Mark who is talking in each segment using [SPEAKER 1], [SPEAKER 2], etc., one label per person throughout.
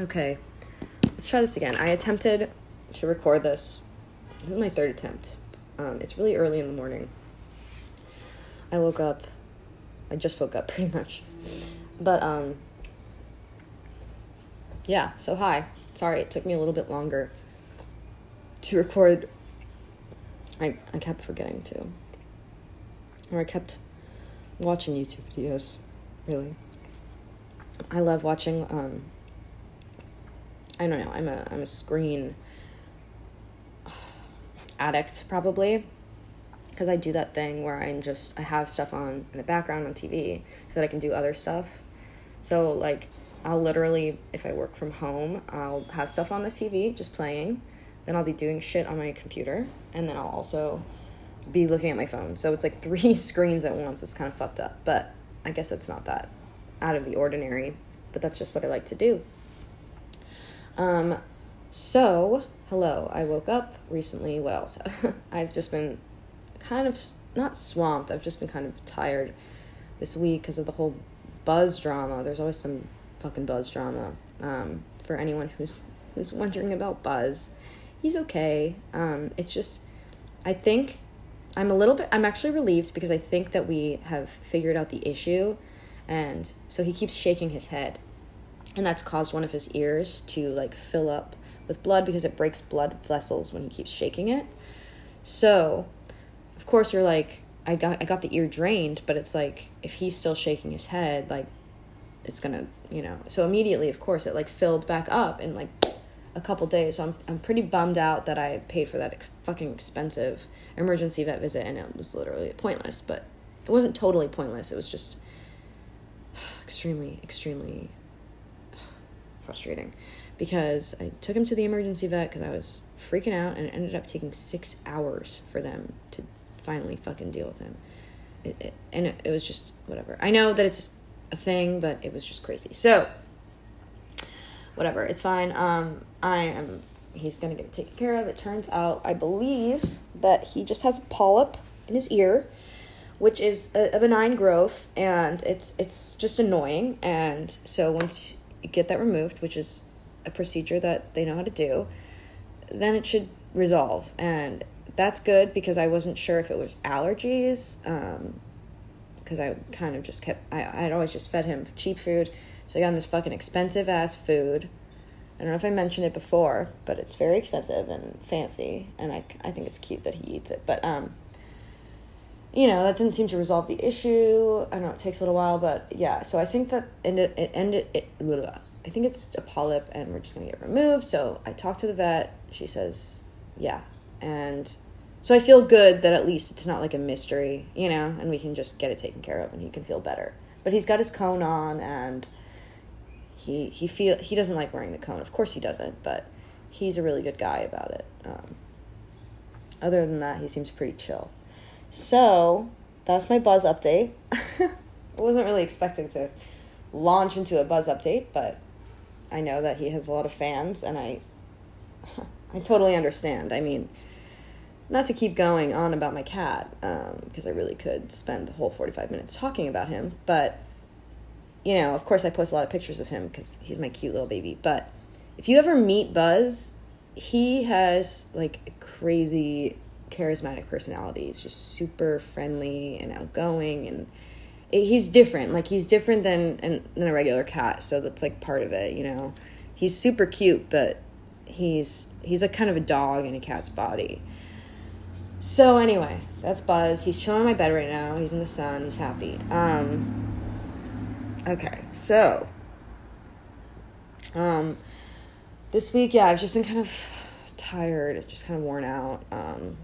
[SPEAKER 1] Okay, let's try this again. I attempted to record this. This is my third attempt. Um, it's really early in the morning. I woke up. I just woke up pretty much. But, um, yeah, so hi. Sorry, it took me a little bit longer to record. I, I kept forgetting to. Or I kept watching YouTube videos, really. I love watching, um, I don't know, I'm a, I'm a screen addict, probably because I do that thing where I'm just I have stuff on in the background on TV so that I can do other stuff. So like I'll literally if I work from home, I'll have stuff on the TV just playing, then I'll be doing shit on my computer and then I'll also be looking at my phone. So it's like three screens at once. It's kind of fucked up, but I guess it's not that out of the ordinary, but that's just what I like to do. Um so, hello. I woke up recently. What else? I've just been kind of not swamped. I've just been kind of tired this week because of the whole buzz drama. There's always some fucking buzz drama. Um, for anyone who's who's wondering about Buzz, he's okay. Um, it's just, I think, I'm a little bit. I'm actually relieved because I think that we have figured out the issue, and so he keeps shaking his head, and that's caused one of his ears to like fill up with blood because it breaks blood vessels when he keeps shaking it. So of course you're like I got I got the ear drained, but it's like if he's still shaking his head, like it's gonna you know. So immediately, of course, it like filled back up in like a couple days. So I'm I'm pretty bummed out that I paid for that ex- fucking expensive emergency vet visit, and it was literally pointless. But it wasn't totally pointless. It was just extremely extremely frustrating because I took him to the emergency vet because I was freaking out, and it ended up taking six hours for them to finally fucking deal with him. It, it, and it, it was just whatever. I know that it's a thing, but it was just crazy. So, whatever, it's fine. Um, I am. He's gonna get taken care of. It turns out, I believe that he just has a polyp in his ear, which is a, benign growth, and it's it's just annoying. And so once get that removed, which is a procedure that they know how to do, then it should resolve. And that's good because I wasn't sure if it was allergies. Um, because I kind of just kept, I, I'd always just fed him cheap food. So I got him this fucking expensive ass food. I don't know if I mentioned it before, but it's very expensive and fancy. And I, I think it's cute that he eats it. But, um, you know, that didn't seem to resolve the issue. I know it takes a little while, but yeah. So I think that ended, it ended, it, blah, I think it's a polyp and we're just going to get removed. So I talked to the vet. She says, yeah. And so I feel good that at least it's not like a mystery, you know, and we can just get it taken care of and he can feel better. But he's got his cone on and he he feel he doesn't like wearing the cone. Of course he doesn't, but he's a really good guy about it. Um, other than that, he seems pretty chill. So that's my buzz update. I wasn't really expecting to launch into a buzz update, but I know that he has a lot of fans, and I, I totally understand. I mean, not to keep going on about my cat, because um, I really could spend the whole forty-five minutes talking about him. But, you know, of course, I post a lot of pictures of him because he's my cute little baby. But if you ever meet Buzz, he has like crazy charismatic personality. He's just super friendly and outgoing and he's different. Like he's different than than a regular cat, so that's like part of it. You know, he's super cute, but he's he's like kind of a dog in a cat's body. So anyway, that's Buzz. He's chilling in my bed right now. He's in the sun. He's happy. Um. Okay, so. Um. This week, yeah, I've just been kind of tired, just kind of worn out. Um.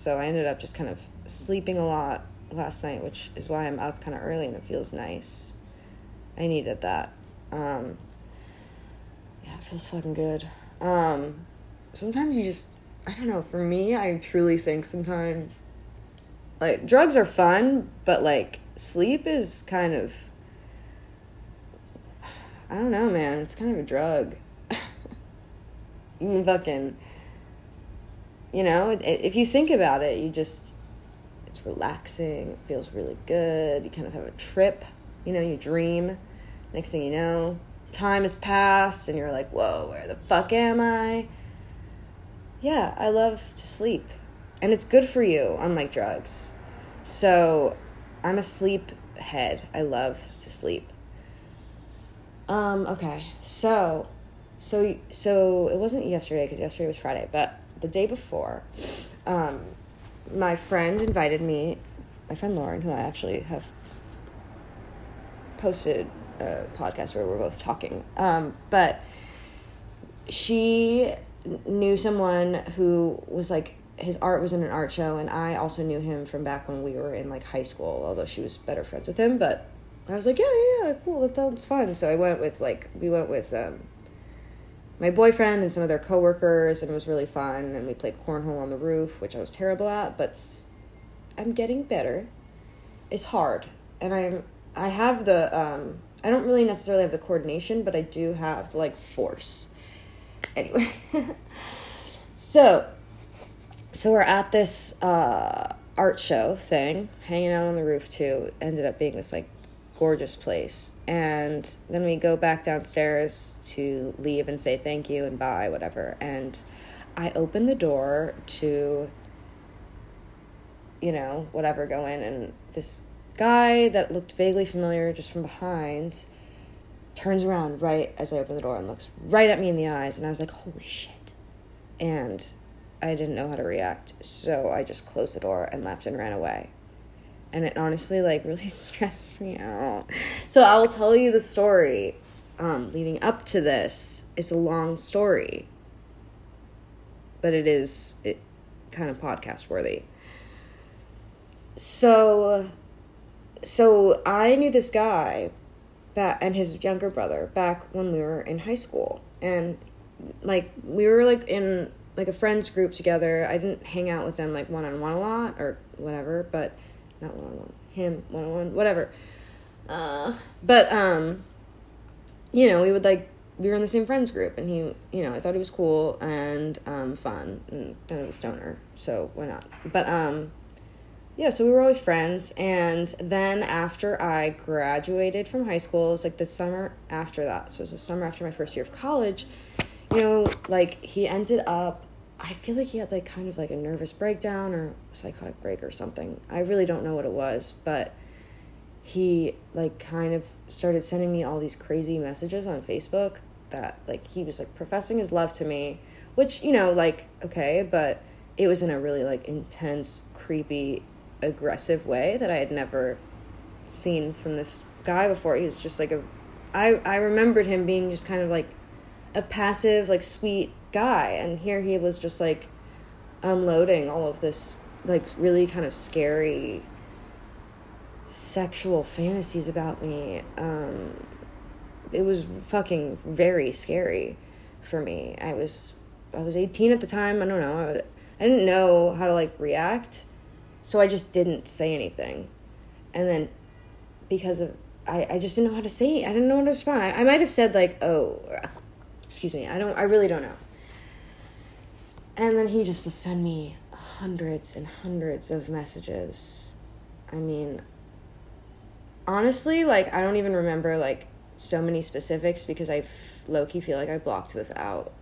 [SPEAKER 1] So I ended up just kind of sleeping a lot last night, which is why I'm up kind of early and it feels nice. I needed that. Um, yeah, it feels fucking good. Um, sometimes you just, I don't know, for me, I truly think sometimes, like, drugs are fun, but, like, sleep is kind of, I don't know, man, it's kind of a drug. fucking, you know, if you think about it, you just, it's relaxing. It feels really good. You kind of have a trip. You know, you dream. Next thing you know, time has passed and you're like, whoa, where the fuck am I? Yeah, I love to sleep. And it's good for you, unlike drugs. So I'm a sleep head. I love to sleep. Um, okay. So so so it wasn't yesterday because yesterday was Friday, but the day before, um, my friend invited me, my friend Lauren, who I actually have posted a podcast where we're both talking. Um, but she knew someone who was like his art was in an art show and I also knew him from back when we were in like high school, although she was better friends with him, but I was like, yeah, yeah, yeah, cool, that sounds fun. So I went with like we went with um my boyfriend and some of their coworkers and it was really fun and we played cornhole on the roof, which I was terrible at, but I'm getting better. It's hard. And I'm I have the um I don't really necessarily have the coordination, but I do have like force. Anyway. so so we're at this uh art show thing, hanging out on the roof too. Ended up being this like gorgeous place. And then we go back downstairs to leave and say thank you and bye, whatever. And I open the door to you know, whatever, go in and this guy that looked vaguely familiar just from behind turns around right as I open the door and looks right at me in the eyes. And I was like, holy shit. And I didn't know how to react. So I just closed the door and left and ran away. And it honestly, like, really stressed me out. So I will tell you the story um, leading up to this. It's a long story, but it is it kind of podcast worthy. So so I knew this guy back and his younger brother back when we were in high school and like we were like in like a friends group together. I didn't hang out with them like one on one a lot or whatever, but not one on one. Him one on one, whatever. Uh, but um, you know, we would like we were in the same friends group, and he, you know, I thought he was cool and um fun, and then it was stoner, so why not? But um, yeah, so we were always friends. And then after I graduated from high school, it was like the summer after that. So it was the summer after my first year of college. You know, like he ended up, I feel like he had like kind of like a nervous breakdown or psychotic break or something. I really don't know what it was, but he like kind of started sending me all these crazy messages on Facebook that like he was like professing his love to me, which, you know, like, okay, but it was in a really like intense, creepy, aggressive way that I had never seen from this guy before. He was just like a I I remembered him being just kind of like a passive, like sweet guy, and here he was just like unloading all of this like really kind of scary sexual fantasies about me. Um it was fucking very scary for me. I was I was 18 at the time. I don't know. I, I didn't know how to like react so I just didn't say anything. And then because of I, I just didn't know how to say I didn't know how to respond. I, I might have said like, oh excuse me, I don't I really don't know. And then he just would send me hundreds and hundreds of messages. I mean honestly, like I don't even remember like so many specifics because I low key feel like I blocked this out.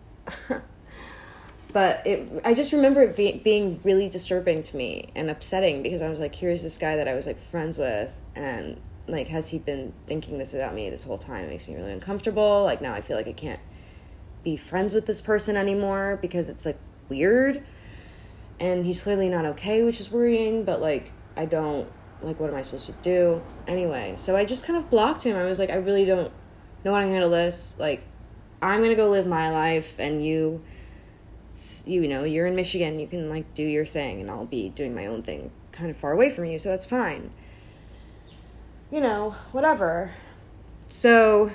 [SPEAKER 1] but it i just remember it be, being really disturbing to me and upsetting because i was like here's this guy that i was like friends with and like has he been thinking this about me this whole time it makes me really uncomfortable like now i feel like i can't be friends with this person anymore because it's like weird and he's clearly not okay which is worrying but like i don't like what am i supposed to do anyway so i just kind of blocked him i was like i really don't know how to handle this like i'm gonna go live my life and you you know, you're in Michigan, you can like do your thing, and I'll be doing my own thing kind of far away from you, so that's fine. You know, whatever. So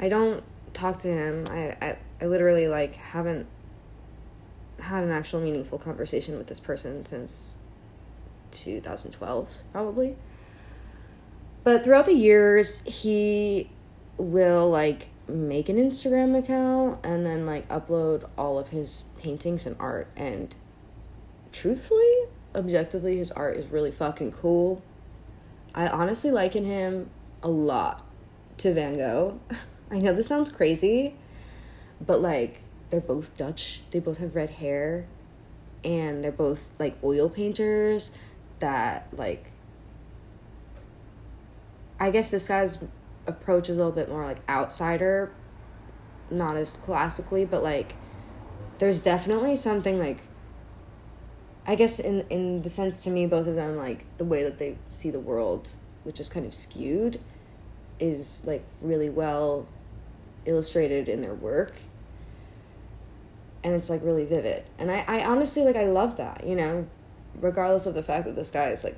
[SPEAKER 1] I don't talk to him. I, I, I literally like haven't had an actual meaningful conversation with this person since 2012, probably. But throughout the years, he will like make an Instagram account and then like upload all of his paintings and art and truthfully, objectively his art is really fucking cool. I honestly liken him a lot to Van Gogh. I know this sounds crazy, but like they're both Dutch. They both have red hair and they're both like oil painters that like I guess this guy's approach is a little bit more like outsider, not as classically, but like there's definitely something like I guess in in the sense to me both of them like the way that they see the world, which is kind of skewed, is like really well illustrated in their work. And it's like really vivid. And I, I honestly like I love that, you know, regardless of the fact that this guy is like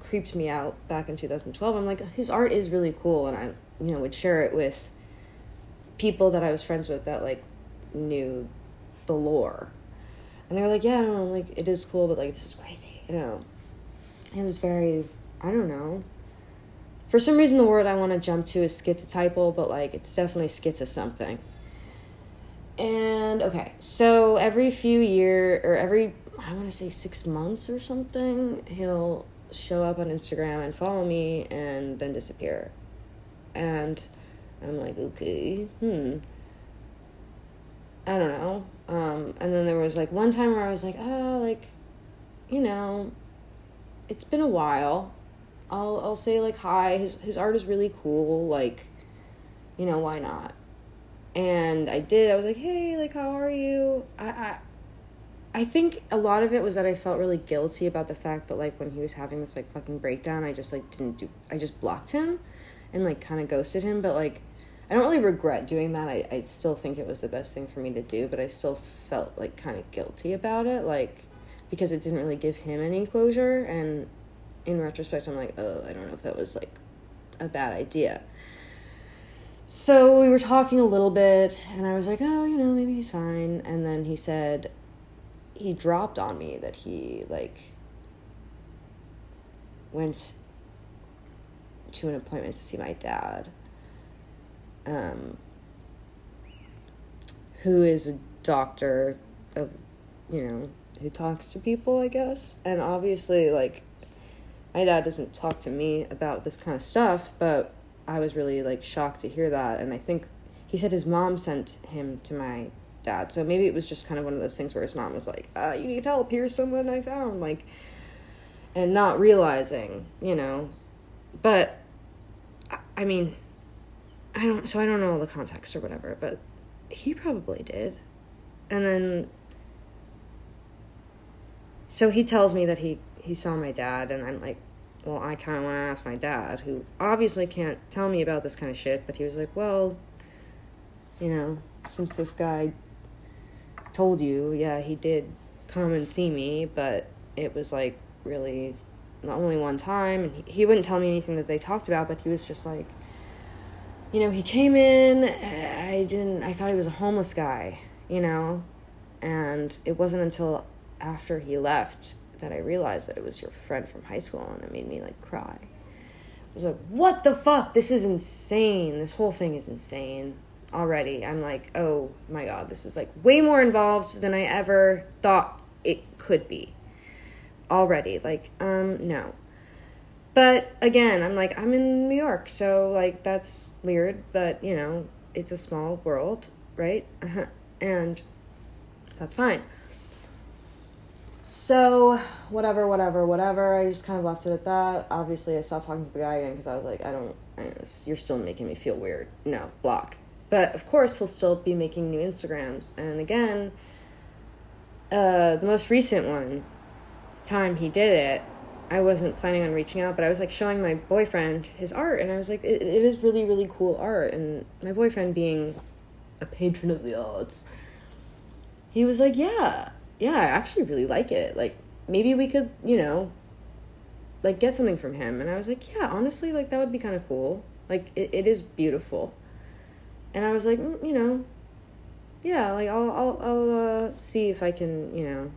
[SPEAKER 1] creeped me out back in 2012. I'm like his art is really cool and I you know would share it with people that I was friends with that like knew the lore and they were like, yeah, no, like it is cool, but like this is crazy, you know. It was very, I don't know. For some reason, the word I want to jump to is schizotypal, but like it's definitely schizo something. And okay, so every few year or every I want to say six months or something, he'll show up on Instagram and follow me and then disappear. And I'm like, okay, hmm. I don't know. Um, and then there was like one time where I was like, oh, like, you know, it's been a while. I'll I'll say like hi. His his art is really cool. Like, you know, why not? And I did. I was like, hey, like, how are you? I I I think a lot of it was that I felt really guilty about the fact that like when he was having this like fucking breakdown, I just like didn't do. I just blocked him, and like kind of ghosted him. But like I don't really regret doing that. I, I still think it was the best thing for me to do, but I still felt like kind of guilty about it, like because it didn't really give him any closure. And in retrospect, I'm like, oh, I don't know if that was like a bad idea. So we were talking a little bit, and I was like, oh, you know, maybe he's fine. And then he said, he dropped on me that he like went to an appointment to see my dad um, who is a doctor of, you know, who talks to people, I guess. And obviously, like, my dad doesn't talk to me about this kind of stuff, but I was really, like, shocked to hear that. And I think he said his mom sent him to my dad. So maybe it was just kind of one of those things where his mom was like, uh, you need help. Here's someone I found. Like, and not realizing, you know. But, I mean, I don't so I don't know all the context or whatever, but he probably did. And then so he tells me that he he saw my dad and I'm like, well, I kind of want to ask my dad, who obviously can't tell me about this kind of shit, but he was like, well, you know, since this guy told you, yeah, he did come and see me, but it was like really not only one time and he, he wouldn't tell me anything that they talked about, but he was just like you know, he came in, I didn't, I thought he was a homeless guy, you know, and it wasn't until after he left that I realized that it was your friend from high school, and it made me like cry. I was like, what the fuck? This is insane. This whole thing is insane already. I'm like, oh my god, this is like way more involved than I ever thought it could be. Already. Like, um, no. But again, I'm like, I'm in New York, so like that's weird, but you know, it's a small world, right? and that's fine. So, whatever, whatever, whatever. I just kind of left it at that. Obviously, I stopped talking to the guy again because I was like, I don't, I, you're still making me feel weird. No, block. But of course, he'll still be making new Instagrams. And again, uh, the most recent one, time he did it, I wasn't planning on reaching out, but I was like showing my boyfriend his art, and I was like, it, it is really, really cool art. And my boyfriend, being a patron of the arts, he was like, yeah, yeah, I actually really like it. Like, maybe we could, you know, like get something from him. And I was like, yeah, honestly, like that would be kind of cool. Like, it, it is beautiful. And I was like, mm, you know, yeah, like I'll, I'll, I'll uh, see if I can, you know,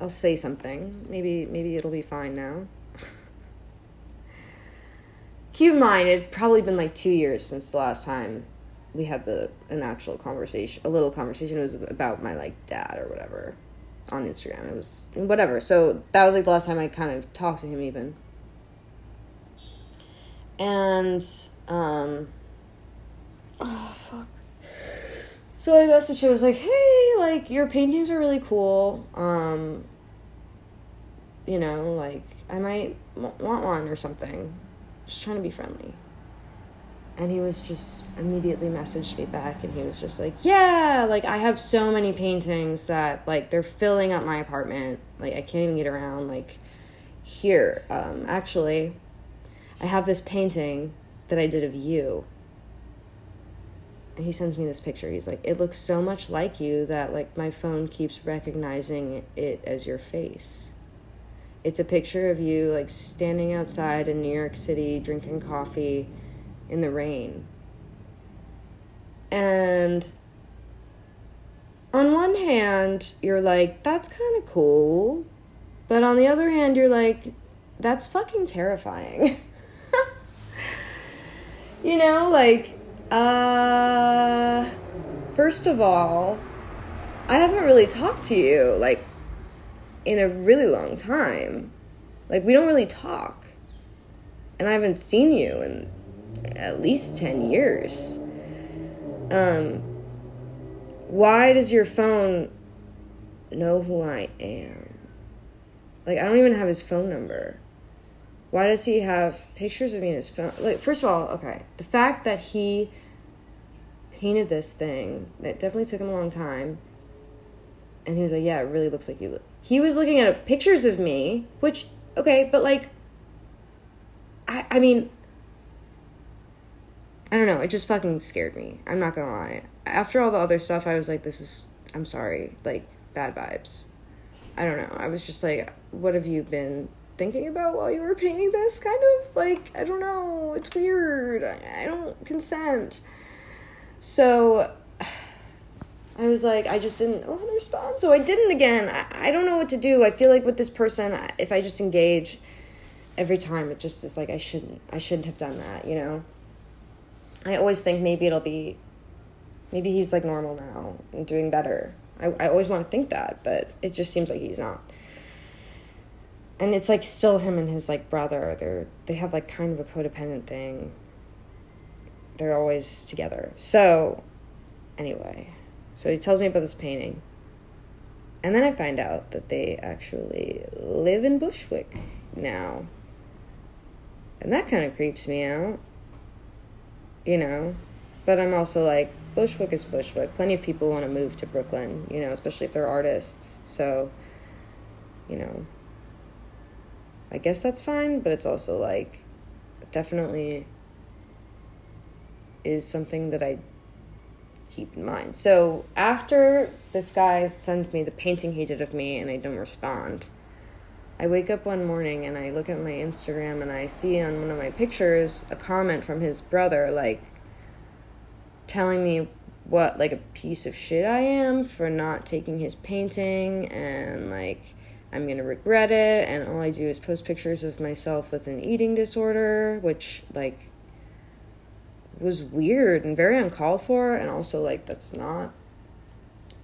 [SPEAKER 1] I'll say something. Maybe maybe it'll be fine now. Keep in mind, it'd probably been like two years since the last time we had the an actual conversation, a little conversation. It was about my like dad or whatever on Instagram. It was whatever. So that was like the last time I kind of talked to him even. And um oh fuck. So I messaged her, I was like, hey, like your paintings are really cool. Um you know, like I might want one or something. Just trying to be friendly. And he was just immediately messaged me back and he was just like, Yeah, like I have so many paintings that like they're filling up my apartment. Like I can't even get around. Like here, um, actually, I have this painting that I did of you. And he sends me this picture. He's like, It looks so much like you that like my phone keeps recognizing it as your face. It's a picture of you like standing outside in New York City drinking coffee in the rain. And on one hand, you're like, that's kind of cool. But on the other hand, you're like, that's fucking terrifying. you know, like, uh, first of all, I haven't really talked to you, like, in a really long time. Like, we don't really talk. And I haven't seen you in at least 10 years. Um, why does your phone know who I am? Like, I don't even have his phone number. Why does he have pictures of me in his phone? Like, first of all, okay, the fact that he painted this thing, that definitely took him a long time. And he was like, yeah, it really looks like you. He was looking at pictures of me, which, okay, but like, I, I mean, I don't know. It just fucking scared me. I'm not gonna lie. After all the other stuff, I was like, this is, I'm sorry, like, bad vibes. I don't know. I was just like, what have you been thinking about while you were painting this? Kind of like, I don't know. It's weird. I, I don't consent. So I was like, I just didn't want to respond. So I didn't again. I, I don't know what to do. I feel like with this person, if I just engage every time, it just is like, I shouldn't, I shouldn't have done that, you know? I always think maybe it'll be, maybe he's like normal now and doing better. I, I always want to think that, but it just seems like he's not. And it's like still him and his like brother. They're they have like kind of a codependent thing. They're always together. So, anyway, so he tells me about this painting. And then I find out that they actually live in Bushwick now. And that kind of creeps me out you know. But I'm also like, Bushwick is Bushwick. Plenty of people want to move to Brooklyn, you know, especially if they're artists. So, you know, I guess that's fine, but it's also like, definitely is something that I keep in mind. So after this guy sends me the painting he did of me and I don't respond, I wake up one morning and I look at my Instagram and I see on one of my pictures a comment from his brother, like telling me what, like, a piece of shit I am for not taking his painting and, like, I'm gonna regret it. And all I do is post pictures of myself with an eating disorder, which, like, was weird and very uncalled for. And also, like, that's not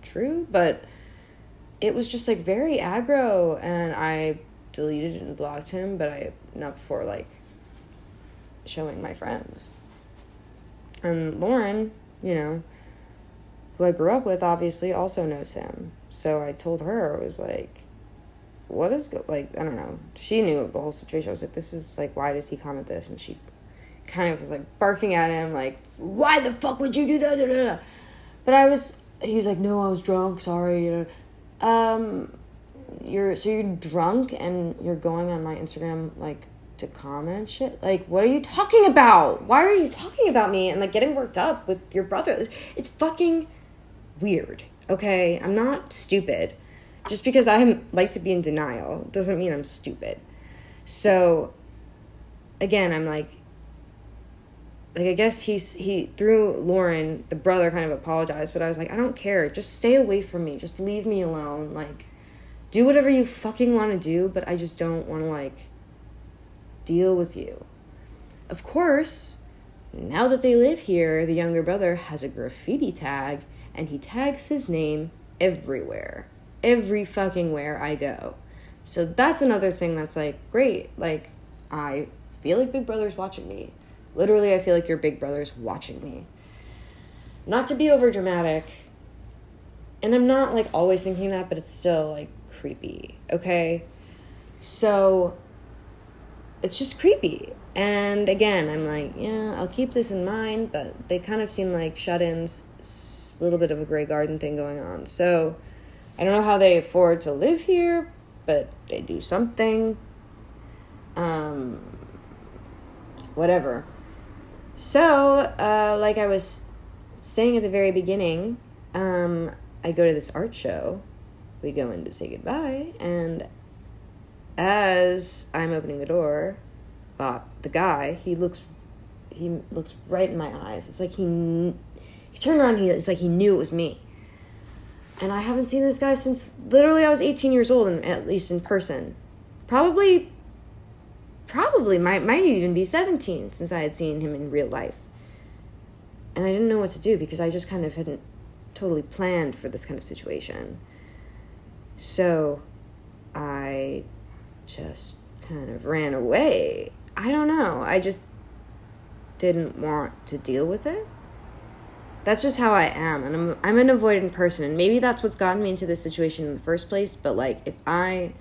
[SPEAKER 1] true. But it was just like very aggro and I deleted and blocked him, but I not before like showing my friends. And Lauren, you know, who I grew up with obviously also knows him. So I told her I was like what is go like I don't know. She knew of the whole situation. I was like this is like why did he comment this and she kind of was like barking at him like why the fuck would you do that? But I was he was like no, I was drunk, sorry, you know um, you're so you're drunk and you're going on my Instagram like to comment shit. Like, what are you talking about? Why are you talking about me and like getting worked up with your brother? It's, it's fucking weird. Okay, I'm not stupid. Just because I like to be in denial doesn't mean I'm stupid. So, again, I'm like, like I guess he's he through Lauren, the brother kind of apologized, but I was like, I don't care. Just stay away from me. Just leave me alone. Like do whatever you fucking want to do, but I just don't want to like deal with you. Of course, now that they live here, the younger brother has a graffiti tag and he tags his name everywhere. Every fucking where I go. So that's another thing that's like great. Like I feel like Big Brother's watching me Literally, I feel like your big brother's watching me. Not to be over dramatic, and I'm not like always thinking that, but it's still like creepy, okay? So it's just creepy. And again, I'm like, yeah, I'll keep this in mind, but they kind of seem like shut ins, a little bit of a Grey Garden thing going on. So I don't know how they afford to live here, but they do something. Um, whatever. So, uh, like I was saying at the very beginning, um, I go to this art show. We go in to say goodbye, and as I'm opening the door, uh, the guy he looks he looks right in my eyes. It's like he he turned around. he it's like he knew it was me. And I haven't seen this guy since literally I was 18 years old, and at least in person. Probably, probably might might even be 17 since I had seen him in real life. And I didn't know what to do because I just kind of hadn't totally planned for this kind of situation. So I just kind of ran away. I don't know. I just didn't want to deal with it. That's just how I am, and I'm I'm an avoidant person, and maybe that's what's gotten me into this situation in the first place. But like, if I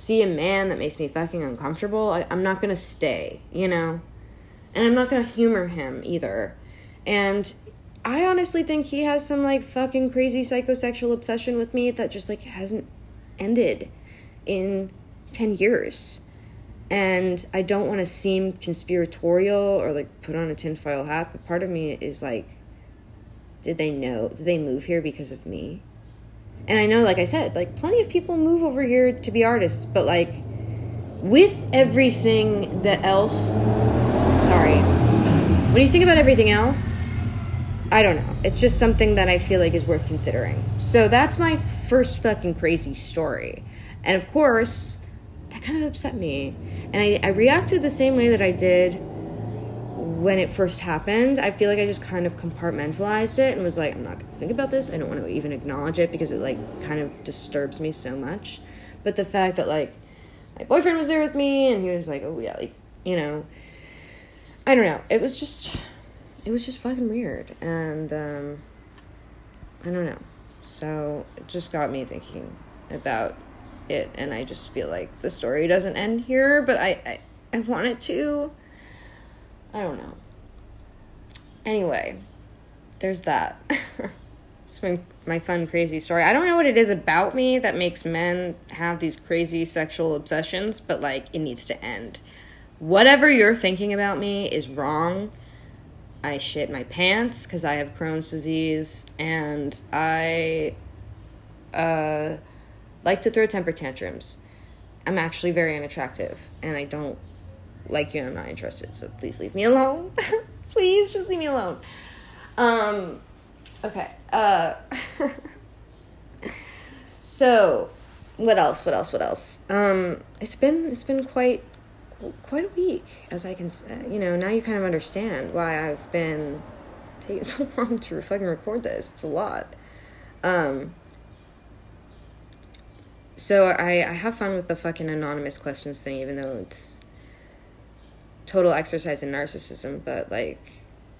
[SPEAKER 1] see a man that makes me fucking uncomfortable, I, I'm not gonna stay, you know, and I'm not gonna humor him either. And I honestly think he has some like fucking crazy psychosexual obsession with me that just like hasn't ended in 10 years. And I don't want to seem conspiratorial or like put on a tinfoil hat, but part of me is like, did they know? Did they move here because of me? And I know, like I said, like plenty of people move over here to be artists, but like with everything that else, sorry, when you think about everything else, I don't know. It's just something that I feel like is worth considering. So that's my first fucking crazy story. And of course, that kind of upset me. And I, I reacted the same way that I did when it first happened. I feel like I just kind of compartmentalized it and was like, I'm not to think about this. I don't want to even acknowledge it because it like kind of disturbs me so much. But the fact that like my boyfriend was there with me and he was like, oh yeah, like, you know, I don't know. It was just, it was just fucking weird. And, um, I don't know. So it just got me thinking about it and i just feel like the story doesn't end here but i i, I want it to i don't know. Anyway there's that. It's been my fun crazy story. I don't know what it is about me that makes men have these crazy sexual obsessions but like it needs to end. Whatever you're thinking about me is wrong. I shit my pants because i have crohn's disease and i uh like to throw temper tantrums. I'm actually very unattractive and I don't like you and I'm not interested, so please leave me alone. please just leave me alone. Um okay. Uh So, what else? What else? What else? Um it's been it's been quite quite a week as I can say. You know, now you kind of understand why I've been taking so long to fucking record this. It's a lot. Um so I, I have fun with the fucking anonymous questions thing, even though it's total exercise in narcissism. But like,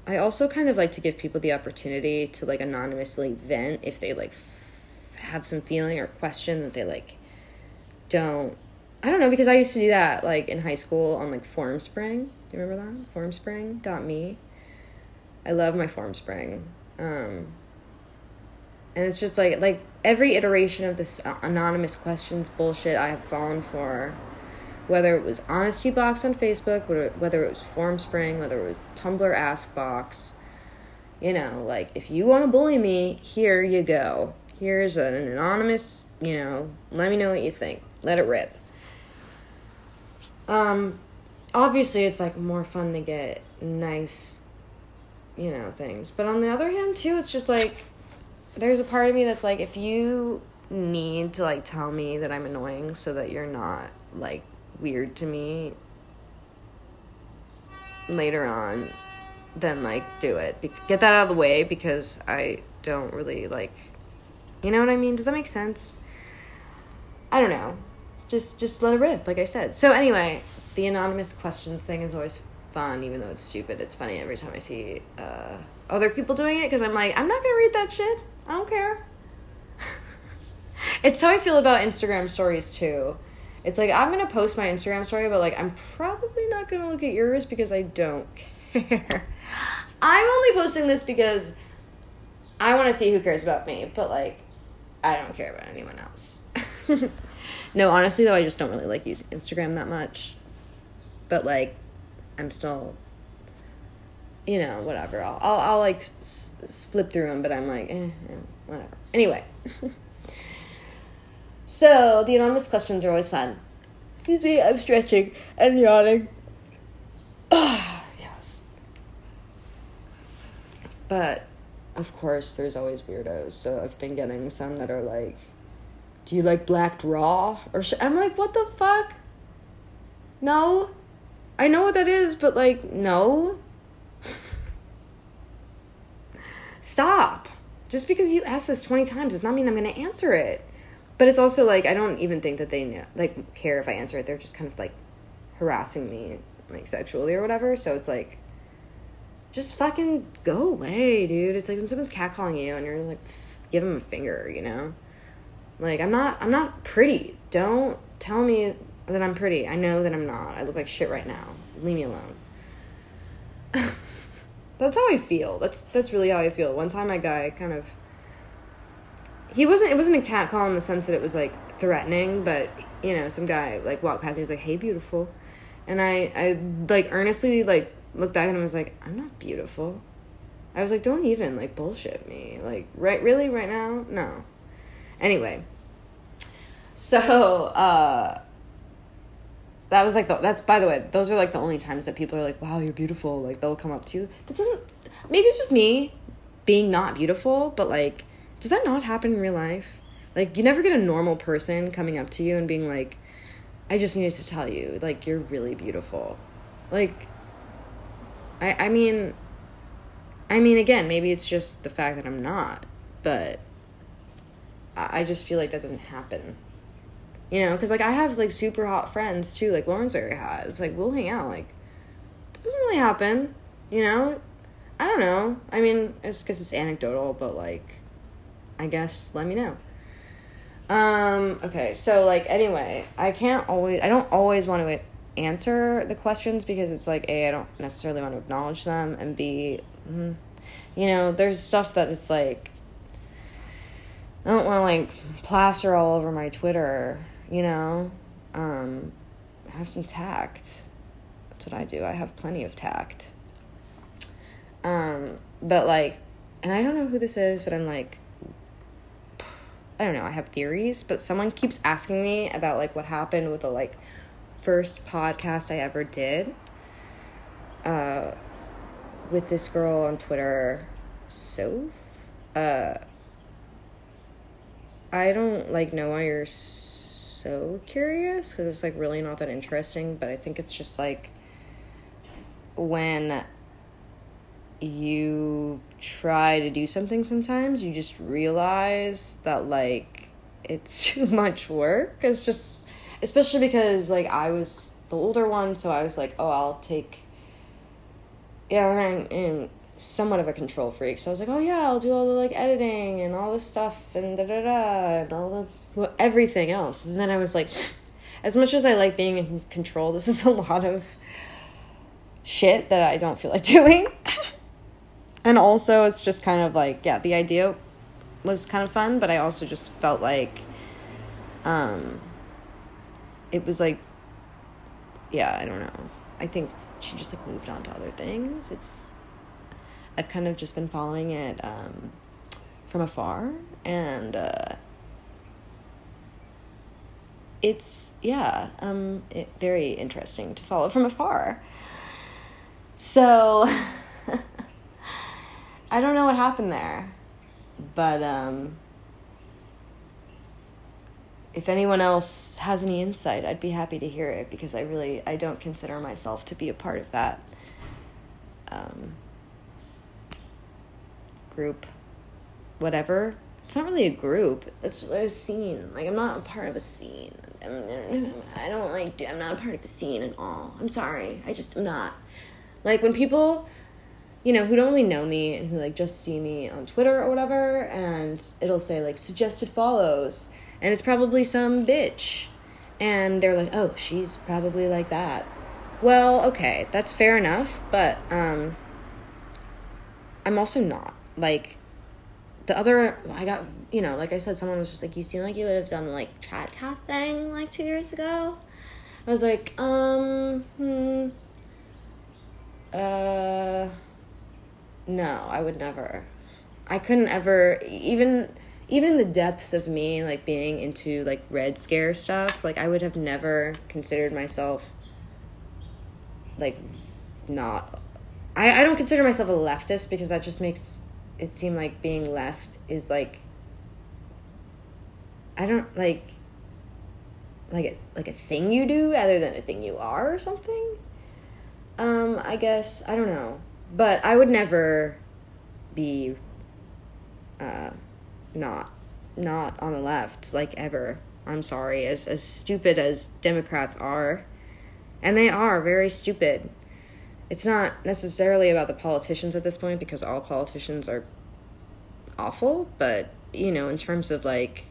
[SPEAKER 1] I also kind of like to give people the opportunity to like anonymously vent if they like f- have some feeling or question that they like don't. I don't know because I used to do that like in high school on like Formspring. Do you remember that? Formspring.me. I love my Formspring. Um, and it's just like like every iteration of this anonymous questions bullshit I have fallen for, whether it was Honesty Box on Facebook, whether it was Formspring, whether it was Tumblr Ask Box, you know, like if you want to bully me, here you go. Here's an anonymous, you know, let me know what you think. Let it rip. Um, obviously, it's like more fun to get nice, you know, things. But on the other hand, too, it's just like there's a part of me that's like if you need to like tell me that I'm annoying so that you're not like weird to me later on then like do it Be- get that out of the way because I don't really like you know what I mean does that make sense I don't know just just let it rip like I said so anyway the anonymous questions thing is always fun, even though it's stupid. It's funny every time I see uh, other people doing it because I'm like, I'm not gonna read that shit. I don't care. it's how I feel about Instagram stories too. It's like I'm gonna post my Instagram story, but like I'm probably not gonna look at yours because I don't care. I'm only posting this because I want to see who cares about me, but like I don't care about anyone else. no, honestly though, I just don't really like using Instagram that much. But like I'm still you know, whatever. I'll I'll, I'll like s- flip through them, but I'm like, eh, eh whatever. Anyway. so, the anonymous questions are always fun. Excuse me, I'm stretching and yawning. Ah, yes. But of course, there's always weirdos. So I've been getting some that are like, "Do you like black raw?" Or sh-? I'm like, "What the fuck?" No, I know what that is, but like, no. Stop. Just because you ask this twenty times does not mean I'm going to answer it. But it's also like I don't even think that they know, like care if I answer it. They're just kind of like harassing me like sexually or whatever. So it's like just fucking go away, dude. It's like when someone's catcalling you and you're like, give them a finger, you know? Like, I'm not, I'm not pretty. Don't tell me that I'm pretty. I know that I'm not. I look like shit right now. Leave me alone. that's how I feel. That's, that's really how I feel. One time, my guy kind of, he wasn't, it wasn't a cat call in the sense that it was like threatening, but, you know, some guy like walked past me, he was like, hey, beautiful. And I, I like earnestly, like, looked back and I was like, I'm not beautiful. I was like, don't even like bullshit me. Like, right, really, right now? No. Anyway, so, uh, that was like the, that's by the way those are like the only times that people are like wow you're beautiful like they'll come up to you that doesn't maybe it's just me being not beautiful but like does that not happen in real life like you never get a normal person coming up to you and being like i just needed to tell you like you're really beautiful like I I mean I mean again, maybe it's just the fact that I'm not, but I, just feel like that doesn't happen. You know, because like I have like super hot friends too, like Lauren's very hot. It's like we'll hang out, like doesn't really happen. You know, I don't know. I mean, it's because it's anecdotal, but like, I guess let me know. Um. Okay. So like, anyway, I can't always. I don't always want to answer the questions because it's like a I don't necessarily want to acknowledge them and b mm, you know there's stuff that it's like I don't want to like plaster all over my Twitter you know um have some tact that's what I do I have plenty of tact um but like and I don't know who this is but I'm like I don't know I have theories but someone keeps asking me about like what happened with the like first podcast I ever did uh, with this girl on Twitter, Soph. Uh, I don't like know why you're so curious because it's like really not that interesting, but I think it's just like when you try to do something sometimes you just realize that like it's too much work it's just especially because like I was the older one, so I was like, oh, I'll take. Yeah, I'm somewhat of a control freak, so I was like, oh yeah, I'll do all the like editing and all this stuff and da da da and all the well, everything else, and then I was like, as much as I like being in control, this is a lot of shit that I don't feel like doing. And also, it's just kind of like, yeah, the idea was kind of fun, but I also just felt like, um, it was like yeah i don't know. I think she just like moved on to other things. It's i've kind of just been following it um from afar. And uh it's yeah um it, very interesting to follow from afar. So i don't know what happened there but um if anyone else has any insight, I'd be happy to hear it because I really I don't consider myself to be a part of that um, group. Whatever. It's not really a group. It's a scene. Like I'm not a part of a scene. I'm, I don't like. I'm not a part of a scene at all. I'm sorry. I just am not. Like when people, you know, who don't really know me and who like just see me on Twitter or whatever, and it'll say like suggested follows, and it's probably some bitch, and they're like, oh, she's probably like that. Well, okay, that's fair enough, but um, I'm also not. Like the other I got you know like I said someone was just like you seem like you would have done like chat cat thing like two years ago. I was like um hmm uh no I would never I couldn't ever even even in the depths of me like being into like red scare stuff like I would have never considered myself like not I, I don't consider myself a leftist because that just makes it seem like being left is like I don't like like a, like a thing you do rather than a thing you are or something. Um, I guess I don't know, but I would never be uh, not not on the left like ever. I'm sorry, as as stupid as Democrats are, and they are very stupid it's not necessarily about the politicians at this point because all politicians are awful, but you know, in terms of like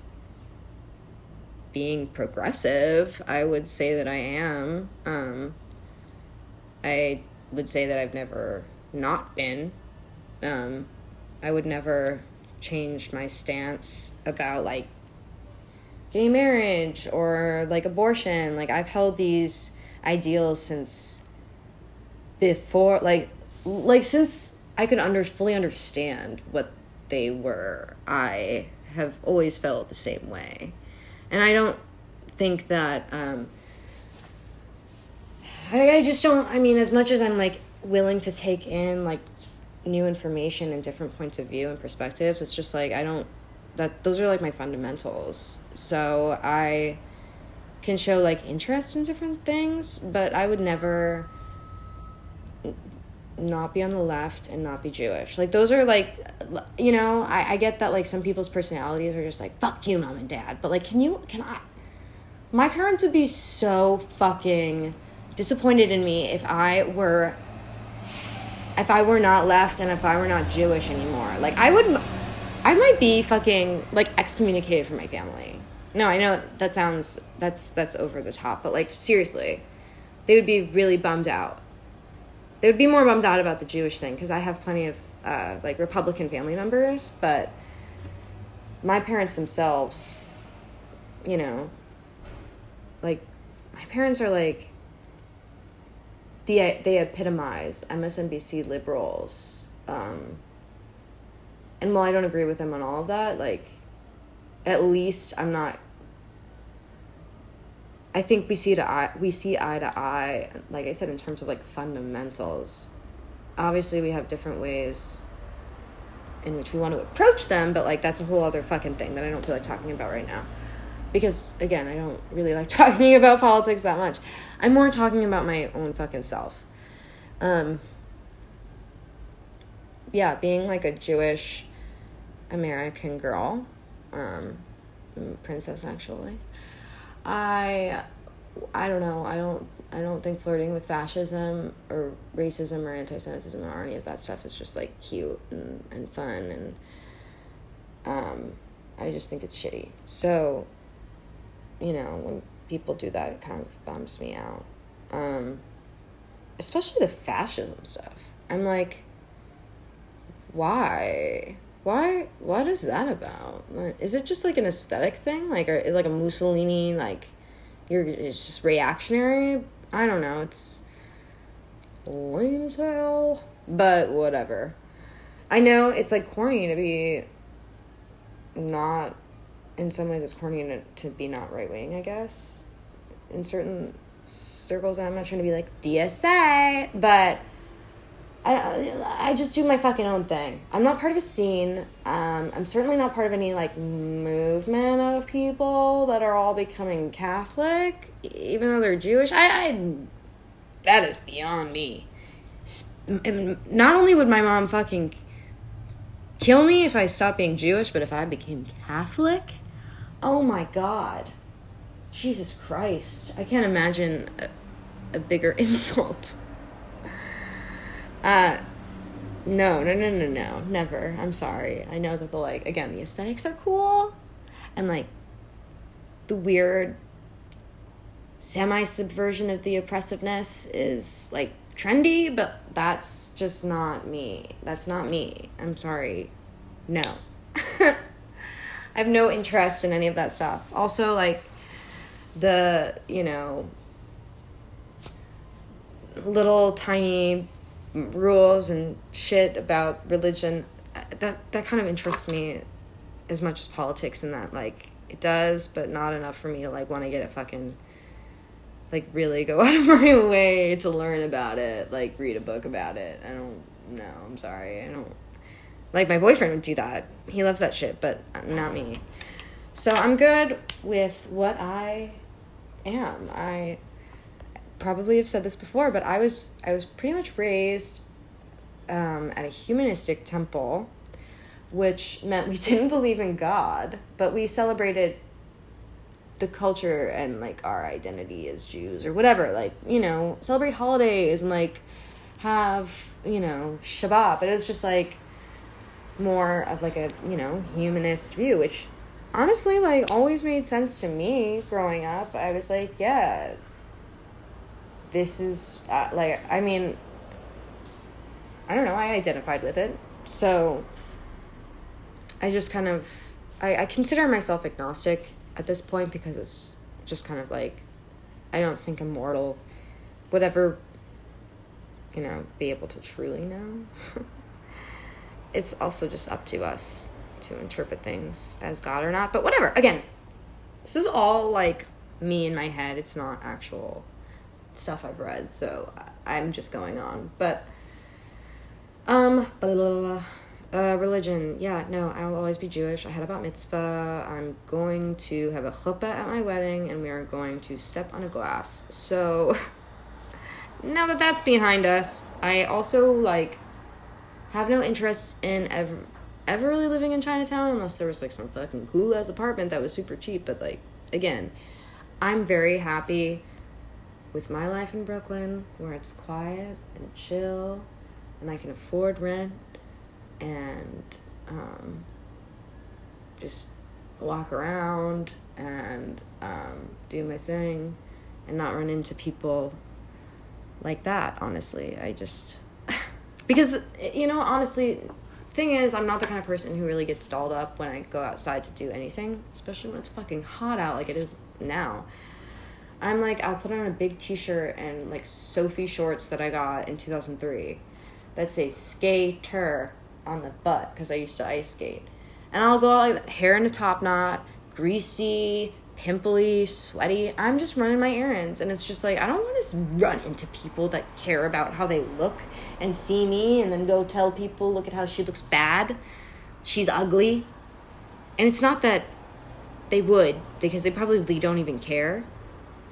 [SPEAKER 1] being progressive, I would say that I am. Um, I would say that I've never not been. Um, I would never change my stance about like gay marriage or like abortion. Like I've held these ideals since before like like since I could under fully understand what they were, I have always felt the same way. And I don't think that um I, I just don't I mean as much as I'm like willing to take in like new information and different points of view and perspectives, it's just like I don't that those are like my fundamentals. So I can show like interest in different things, but I would never not be on the left and not be Jewish. Like those are like, you know, I, I get that like some people's personalities are just like fuck you, mom and dad. But like, can you can I? My parents would be so fucking disappointed in me if I were if I were not left and if I were not Jewish anymore. Like I would, I might be fucking like excommunicated from my family. No, I know that sounds that's that's over the top, but like seriously, they would be really bummed out they would be more bummed out about the Jewish thing because I have plenty of uh, like Republican family members, but my parents themselves, you know, like my parents are like the they epitomize MSNBC liberals. Um, and while I don't agree with them on all of that, like at least I'm not I think we see to eye we see eye to eye, like I said, in terms of like fundamentals. Obviously, we have different ways in which we want to approach them, but like that's a whole other fucking thing that I don't feel like talking about right now. Because again, I don't really like talking about politics that much. I'm more talking about my own fucking self. Um yeah, being like a Jewish American girl, um princess actually I I don't know. I don't I don't think flirting with fascism or racism or anti-Semitism or any of that stuff is just like cute and, and fun and um, I just think it's shitty. So, you know, when people do that, it kind of bums me out. Um, especially the fascism stuff. I'm like, why? why what is that about? Is it just like an aesthetic thing? Like or like a mussolini like you're it's just reactionary? I don't know. It's lame as hell. But whatever. I know it's like corny to be not in some ways it's corny to, to be not right wing i guess in certain circles i'm not trying to be like dsa but I, I just do my fucking own thing. I'm not part of a scene. Um, I'm certainly not part of any like movement of people that are all becoming Catholic, even though they're Jewish. I, I that is beyond me. Not only would my mom fucking kill me if I stopped being Jewish, but if I became Catholic, oh my god, Jesus Christ! I can't imagine a, a bigger insult. Uh, no, no, no, no, no, never. I'm sorry. I know that the like again the aesthetics are cool, and like the weird semi subversion of the oppressiveness is like trendy, but that's just not me. That's not me. I'm sorry. No. I have no interest in any of that stuff. Also, like the, you know, little tiny rules and shit about religion that that kind of interests me as much as politics and that like it does but not enough for me to like want to get it fucking like really go out of my way to learn about it like read a book about it. I don't know. I'm sorry. I don't like my boyfriend would do that. He loves that shit but not me. So i'm good with what i am i probably have said this before, but I was I was pretty much raised um, at a humanistic temple, which meant we didn't believe in God, but we celebrated the culture and like our identity as Jews or whatever. Like you know, celebrate holidays and like have you know Shabbat, but it was just like more of like a you know humanist view, which honestly like always made sense to me growing up. I was like, yeah, this is uh, like I mean I don't know, I identified with it. So I just kind of I, I consider myself agnostic at this point because it's just kind of like I don't think I'm mortal would ever you know be able to truly know. it's also just up to us to interpret things as God or not. But whatever. Again, this is all like me in my head. It's not actual stuff I've read, so I'm just going on. But um, blah, blah, blah, uh, religion. Yeah, no, I'll always be Jewish. I had a bat mitzvah. I'm going to have a chuppah at my wedding, and we are going to step on a glass. So now that that's behind us, I also like have no interest in ever ever really living in Chinatown unless there was like some fucking cool ass apartment that was super cheap. But like again, I'm very happy with my life in Brooklyn, where it's quiet and chill, and I can afford rent, and um, just walk around and um, do my thing, and not run into people like that. Honestly, I just because you know honestly thing is i'm not the kind of person who really gets dolled up when i go outside to do anything especially when it's fucking hot out like it is now I'm like, I'll put on a big t shirt and like Soffe shorts that I got in 2003 that say skater on the butt because I used to ice skate. And I'll go out like hair in a top knot, greasy, pimply, sweaty. I'm just running my errands. And it's just like, I don't want to run into people that care about how they look and see me and then go tell people, look at how she looks bad. She's ugly. And it's not that they would, because they probably don't even care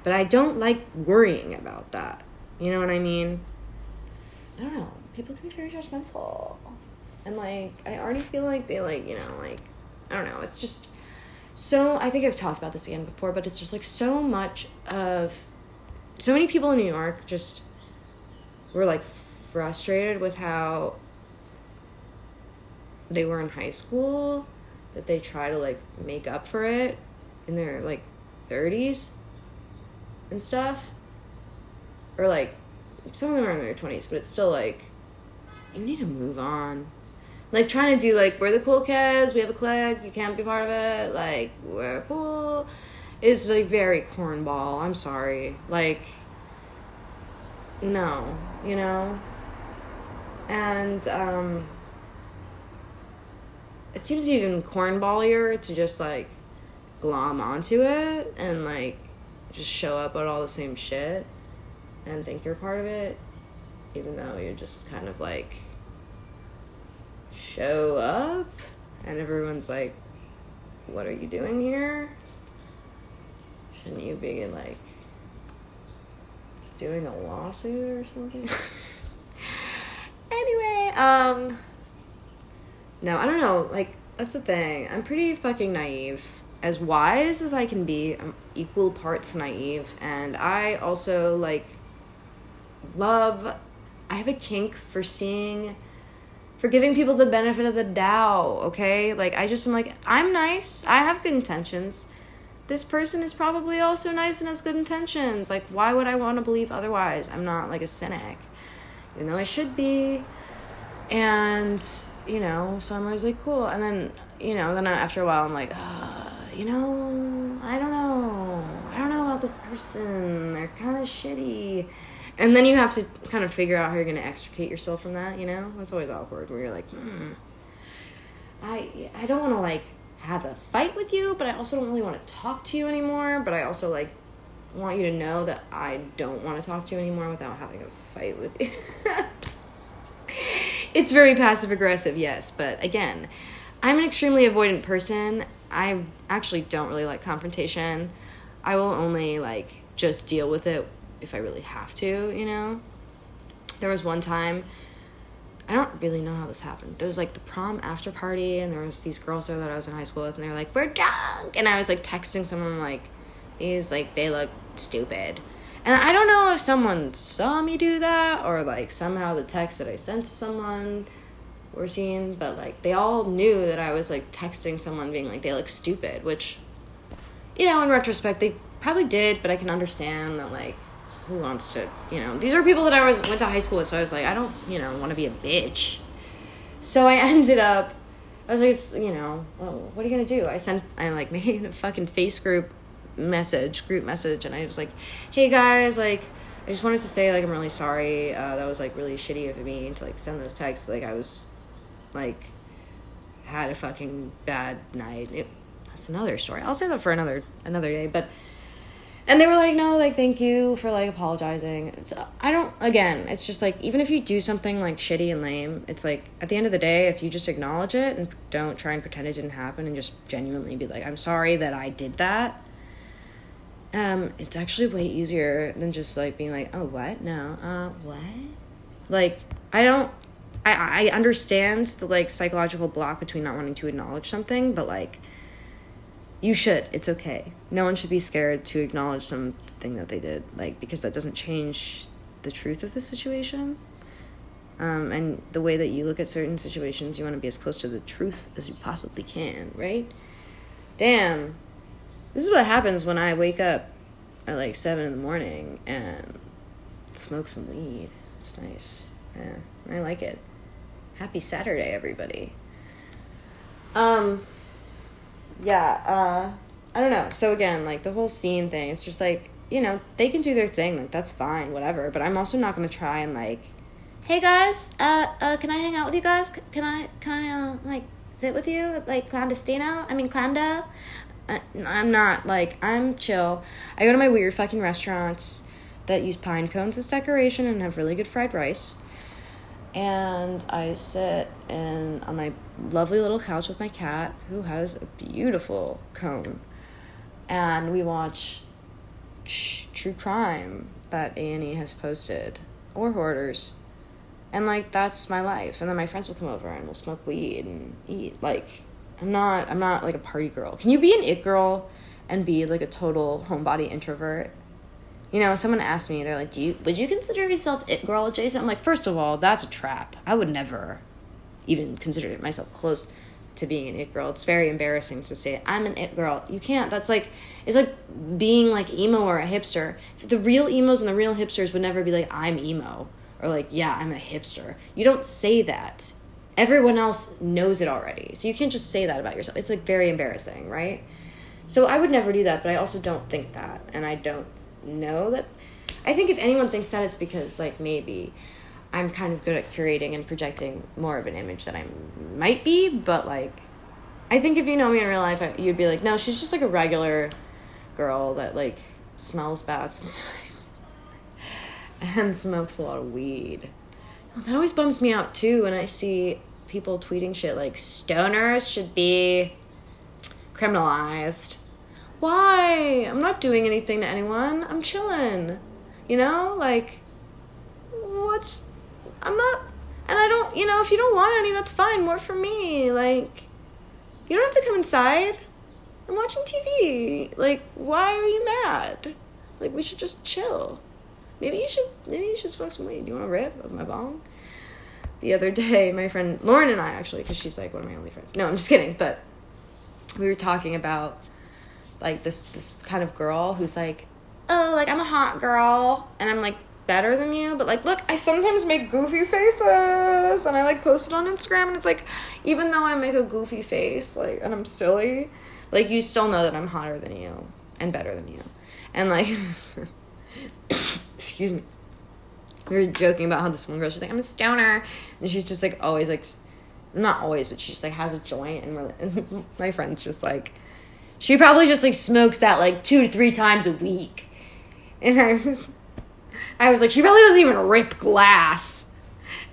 [SPEAKER 1] but I don't like worrying about that. You know what I mean? I don't know. People can be very judgmental. And like I already feel like they like, you know, like I don't know. It's just so I think I've talked about this again before, but it's just like so much of so many people in New York just were like frustrated with how they were in high school that they try to like make up for it in their like 30s and stuff. Or like some of them are in their twenties, but it's still like you need to move on. Like trying to do like we're the cool kids, we have a clique, you can't be part of it, like we're cool is like very cornball. I'm sorry. Like no, you know? And um it seems even cornballier to just like glom onto it and like just show up at all the same shit and think you're part of it, even though you're just kind of like show up and everyone's like, What are you doing here? Shouldn't you be like doing a lawsuit or something? anyway, um no, I don't know, like that's the thing. I'm pretty fucking naive as wise as I can be. I'm equal parts naive, and I also like love I have a kink for seeing for giving people the benefit of the doubt, okay? Like I just am like I'm nice. I have good intentions. This person is probably also nice and has good intentions. Like why would I want to believe otherwise? I'm not like a cynic. Even though I should be. And you know, so I'm always like cool. And then, you know, then after a while I'm like, uh, you know, I don't know. I don't know about this person. They're kind of shitty and then you have to kind of figure out how you're going to extricate yourself from that you know? That's always awkward where you're like hmm, i i don't want to like have a fight with you but i also don't really want to talk to you anymore but i also like want you to know that i don't want to talk to you anymore without having a fight with you. It's very passive aggressive yes but again i'm an extremely avoidant person. I actually don't really like confrontation. I will only like just deal with it if I really have to, you know. There was one time I don't really know how this happened. It was like the prom after party, and there was these girls there that I was in high school with, and they were like, "We're drunk," and I was like texting someone like, "These like they look stupid," and I don't know if someone saw me do that or like somehow the text that I sent to someone were seen, but like they all knew that I was like texting someone being like they look stupid, which, you know, in retrospect they probably did, but I can understand that like who wants to, you know, these are people that I was went to high school with, so I was like, I don't, you know, want to be a bitch. So I ended up, I was like, it's, you know, well, what are you gonna do? I sent, I like made a fucking face group message, group message, and I was like, hey guys, like, I just wanted to say like I'm really sorry. Uh, that was like really shitty of me to like send those texts. Like I was, like, had a fucking bad night. It, that's another story. I'll say that for another another day, but and they were like no like thank you for like apologizing. It's, i don't again it's just like even if you do something like shitty and lame it's like at the end of the day if you just acknowledge it and don't try and pretend it didn't happen and just genuinely be like i'm sorry that i did that um it's actually way easier than just like being like oh what? No uh what? Like i don't i i understand the like psychological block between not wanting to acknowledge something but like you should. It's okay. No one should be scared to acknowledge something that they did like because that doesn't change the truth of the situation. Um, and the way that you look at certain situations you want to be as close to the truth as you possibly can right? Damn. This is what happens when i wake up at like seven in the morning and smoke some weed. It's nice. Yeah. I like it. Happy saturday everybody. Um yeah, uh, I don't know. So again, like the whole scene thing, it's just like, you know, they can do their thing, like that's fine, whatever. But I'm also not gonna try and like, hey guys, uh, uh, can I hang out with you guys? Can I, can I, uh, like, sit with you, like clandestino? I mean, clando. Uh, I'm not like I'm chill. I go to my weird fucking restaurants that use pine cones as decoration and have really good fried rice and I sit in on my lovely little couch with my cat, who has a beautiful cone, and we watch true crime that A and E has posted or hoarders, and like that's my life. And then my friends will come over and we'll smoke weed and eat. Like I'm not I'm not like a party girl. Can you be an it girl and be like a total homebody introvert? you know, someone asked me, they're like, "Do you would you consider yourself it girl jason I'm like, first of all, that's a trap. I would never even consider myself close to being an it girl. It's very embarrassing to say I'm an it girl. You can't. That's like it's like being like emo or a hipster. The real emos and the real hipsters would never be like I'm emo or like yeah I'm a hipster. You don't say that. Everyone else knows it already, so you can't just say that about yourself. It's like very embarrassing, right? So I would never do that, but I also don't think that, and I don't know that. I think if anyone thinks that, it's because like maybe I'm kind of good at curating and projecting more of an image that I might be, but like I think if you know me in real life, you'd be like, no, she's just like a regular girl that like smells bad sometimes and smokes a lot of weed. Oh, that always bums me out too when I see people tweeting shit like stoners should be criminalized why? I'm not doing anything to anyone. I'm chilling. You know, like what's I'm not and I don't, you know, if you don't want any, that's fine. More for me. Like you don't have to come inside. I'm watching TV. Like why are you mad? Like we should just chill. maybe you should maybe you should smoke some weed. Do you want a rip of my bong? The other day, my friend Lauren and I actually, because she's like one of my only friends. No, I'm just kidding. But we were talking about like this this kind of girl who's like, oh, like I'm a hot girl, and I'm like better than you, but like, look, I sometimes make goofy faces, and I like post it on Instagram, and it's like, even though I make a goofy face, like, and I'm silly, like, you still know that I'm hotter than you and better than you, and like, excuse me. We were joking about how this one girl, she's like, I'm a stoner, and she's just like always like, not always, but she just like has a joint, and, we're, and my friend's just like, she probably just like smokes that like two to three times a week, and I was. I was like, she probably doesn't even rip glass.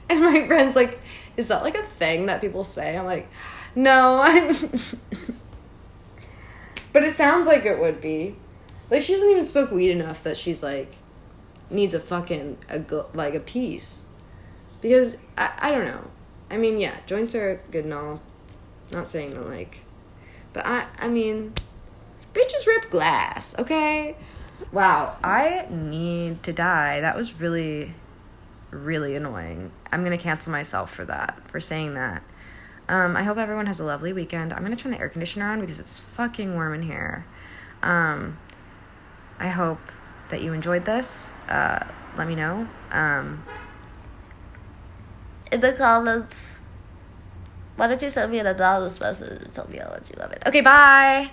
[SPEAKER 1] And my friend's like, is that like a thing that people say? I'm like, no. but it sounds like it would be. Like she doesn't even smoke weed enough that she's like needs a fucking a like a piece. Because I I don't know. I mean, yeah, joints are good and all. Not saying that like but I I mean bitches rip glass, okay? Wow, I need to die. That was really, really annoying. I'm gonna cancel myself for that, for saying that. Um, I hope everyone has a lovely weekend. I'm gonna turn the air conditioner on because it's fucking warm in here. Um, I hope that you enjoyed this. Uh, let me know. Um, in the comments. Why don't you send me an anonymous message and tell me how much you love it? Okay, bye.